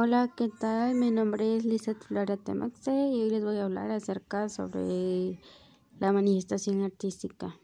Hola, ¿qué tal? Mi nombre es Lizeth Flora Temaxe y hoy les voy a hablar acerca sobre la manifestación artística.